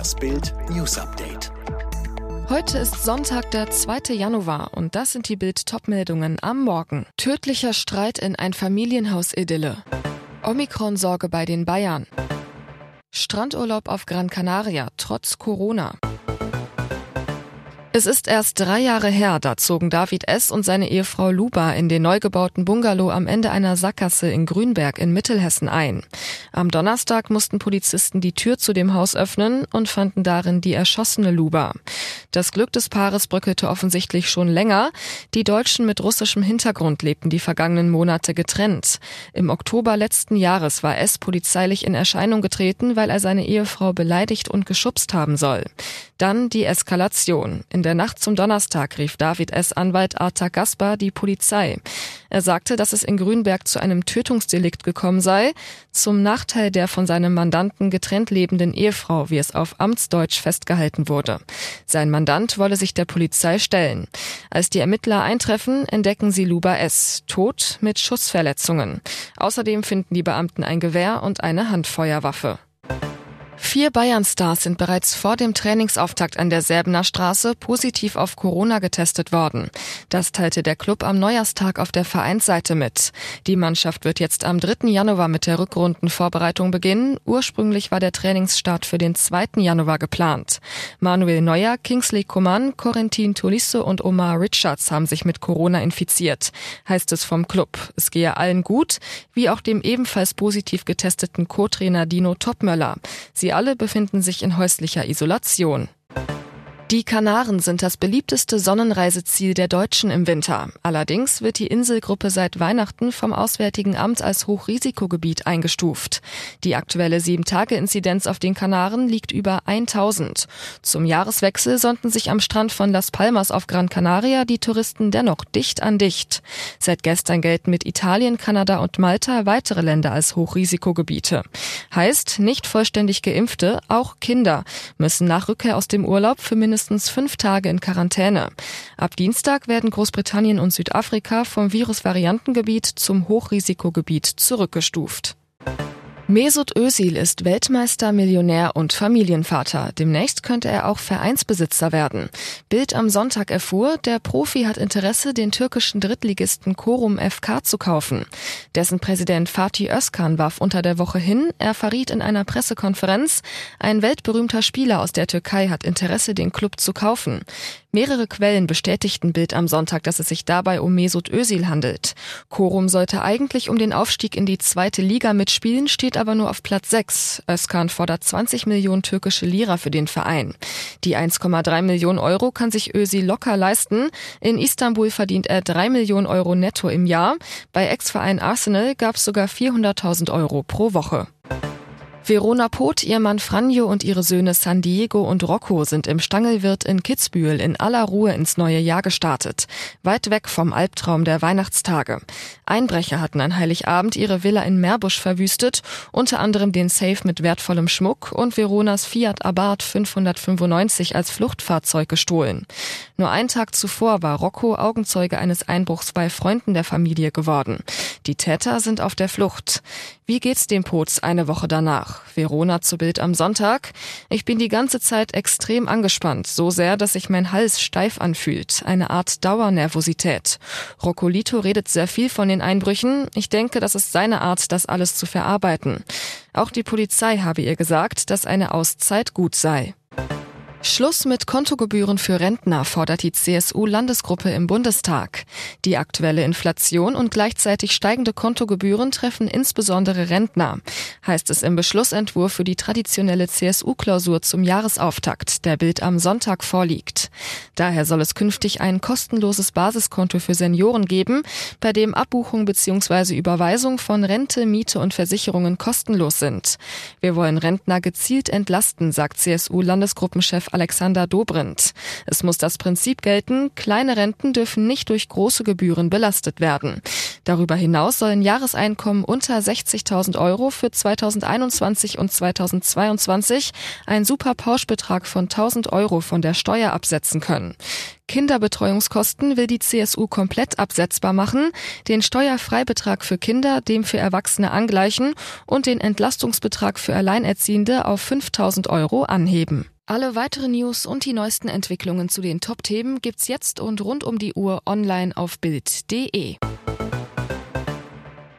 Das Bild News Update. Heute ist Sonntag, der 2. Januar und das sind die Bild-Top-Meldungen am Morgen. Tödlicher Streit in ein Familienhaus-Idylle. Omikron-Sorge bei den Bayern. Strandurlaub auf Gran Canaria trotz Corona. Es ist erst drei Jahre her, da zogen David S. und seine Ehefrau Luba in den neu gebauten Bungalow am Ende einer Sackgasse in Grünberg in Mittelhessen ein. Am Donnerstag mussten Polizisten die Tür zu dem Haus öffnen und fanden darin die erschossene Luba. Das Glück des Paares bröckelte offensichtlich schon länger. Die Deutschen mit russischem Hintergrund lebten die vergangenen Monate getrennt. Im Oktober letzten Jahres war S. polizeilich in Erscheinung getreten, weil er seine Ehefrau beleidigt und geschubst haben soll. Dann die Eskalation. In der Nacht zum Donnerstag rief David S. Anwalt Arta Gaspar die Polizei. Er sagte, dass es in Grünberg zu einem Tötungsdelikt gekommen sei, zum Nachteil der von seinem Mandanten getrennt lebenden Ehefrau, wie es auf Amtsdeutsch festgehalten wurde. Sein Mandant wolle sich der Polizei stellen. Als die Ermittler eintreffen, entdecken sie Luba S. tot mit Schussverletzungen. Außerdem finden die Beamten ein Gewehr und eine Handfeuerwaffe. Vier Bayern-Stars sind bereits vor dem Trainingsauftakt an der Säbener Straße positiv auf Corona getestet worden. Das teilte der Club am Neujahrstag auf der Vereinsseite mit. Die Mannschaft wird jetzt am 3. Januar mit der Rückrundenvorbereitung beginnen. Ursprünglich war der Trainingsstart für den 2. Januar geplant. Manuel Neuer, Kingsley Coman, Corentin Tolisso und Omar Richards haben sich mit Corona infiziert, heißt es vom Club. Es gehe allen gut, wie auch dem ebenfalls positiv getesteten Co-Trainer Dino Topmöller. Sie Sie alle befinden sich in häuslicher Isolation. Die Kanaren sind das beliebteste Sonnenreiseziel der Deutschen im Winter. Allerdings wird die Inselgruppe seit Weihnachten vom Auswärtigen Amt als Hochrisikogebiet eingestuft. Die aktuelle 7-Tage-Inzidenz auf den Kanaren liegt über 1000. Zum Jahreswechsel sonnten sich am Strand von Las Palmas auf Gran Canaria die Touristen dennoch dicht an dicht. Seit gestern gelten mit Italien, Kanada und Malta weitere Länder als Hochrisikogebiete. Heißt, nicht vollständig geimpfte, auch Kinder, müssen nach Rückkehr aus dem Urlaub für mindestens mindestens fünf Tage in Quarantäne. Ab Dienstag werden Großbritannien und Südafrika vom Virusvariantengebiet zum Hochrisikogebiet zurückgestuft. Mesut Özil ist Weltmeister, Millionär und Familienvater. Demnächst könnte er auch Vereinsbesitzer werden. Bild am Sonntag erfuhr, der Profi hat Interesse, den türkischen Drittligisten Korum FK zu kaufen. Dessen Präsident Fatih Özkan warf unter der Woche hin, er verriet in einer Pressekonferenz, ein weltberühmter Spieler aus der Türkei hat Interesse, den Club zu kaufen. Mehrere Quellen bestätigten Bild am Sonntag, dass es sich dabei um Mesut Özil handelt. Korum sollte eigentlich um den Aufstieg in die zweite Liga mitspielen, steht aber nur auf Platz 6. Özkan fordert 20 Millionen türkische Lira für den Verein. Die 1,3 Millionen Euro kann sich Özil locker leisten. In Istanbul verdient er 3 Millionen Euro netto im Jahr. Bei Ex-Verein Arsenal gab es sogar 400.000 Euro pro Woche. Verona Poth, ihr Mann Franjo und ihre Söhne San Diego und Rocco sind im Stangelwirt in Kitzbühel in aller Ruhe ins neue Jahr gestartet. Weit weg vom Albtraum der Weihnachtstage. Einbrecher hatten an Heiligabend ihre Villa in Meerbusch verwüstet, unter anderem den Safe mit wertvollem Schmuck und Veronas Fiat Abarth 595 als Fluchtfahrzeug gestohlen. Nur einen Tag zuvor war Rocco Augenzeuge eines Einbruchs bei Freunden der Familie geworden. Die Täter sind auf der Flucht. Wie geht's dem Pots eine Woche danach? Verona zu Bild am Sonntag. Ich bin die ganze Zeit extrem angespannt, so sehr, dass sich mein Hals steif anfühlt. Eine Art Dauernervosität. Roccolito redet sehr viel von den Einbrüchen. Ich denke, das ist seine Art, das alles zu verarbeiten. Auch die Polizei habe ihr gesagt, dass eine Auszeit gut sei. Schluss mit Kontogebühren für Rentner fordert die CSU-Landesgruppe im Bundestag. Die aktuelle Inflation und gleichzeitig steigende Kontogebühren treffen insbesondere Rentner, heißt es im Beschlussentwurf für die traditionelle CSU-Klausur zum Jahresauftakt, der Bild am Sonntag vorliegt. Daher soll es künftig ein kostenloses Basiskonto für Senioren geben, bei dem Abbuchung bzw. Überweisung von Rente, Miete und Versicherungen kostenlos sind. Wir wollen Rentner gezielt entlasten, sagt CSU-Landesgruppenchef Alexander Dobrindt. Es muss das Prinzip gelten, kleine Renten dürfen nicht durch große Gebühren belastet werden. Darüber hinaus sollen Jahreseinkommen unter 60.000 Euro für 2021 und 2022 einen Superpauschbetrag von 1.000 Euro von der Steuer absetzen können. Kinderbetreuungskosten will die CSU komplett absetzbar machen, den Steuerfreibetrag für Kinder dem für Erwachsene angleichen und den Entlastungsbetrag für Alleinerziehende auf 5000 Euro anheben. Alle weiteren News und die neuesten Entwicklungen zu den Top-Themen gibt's jetzt und rund um die Uhr online auf Bild.de.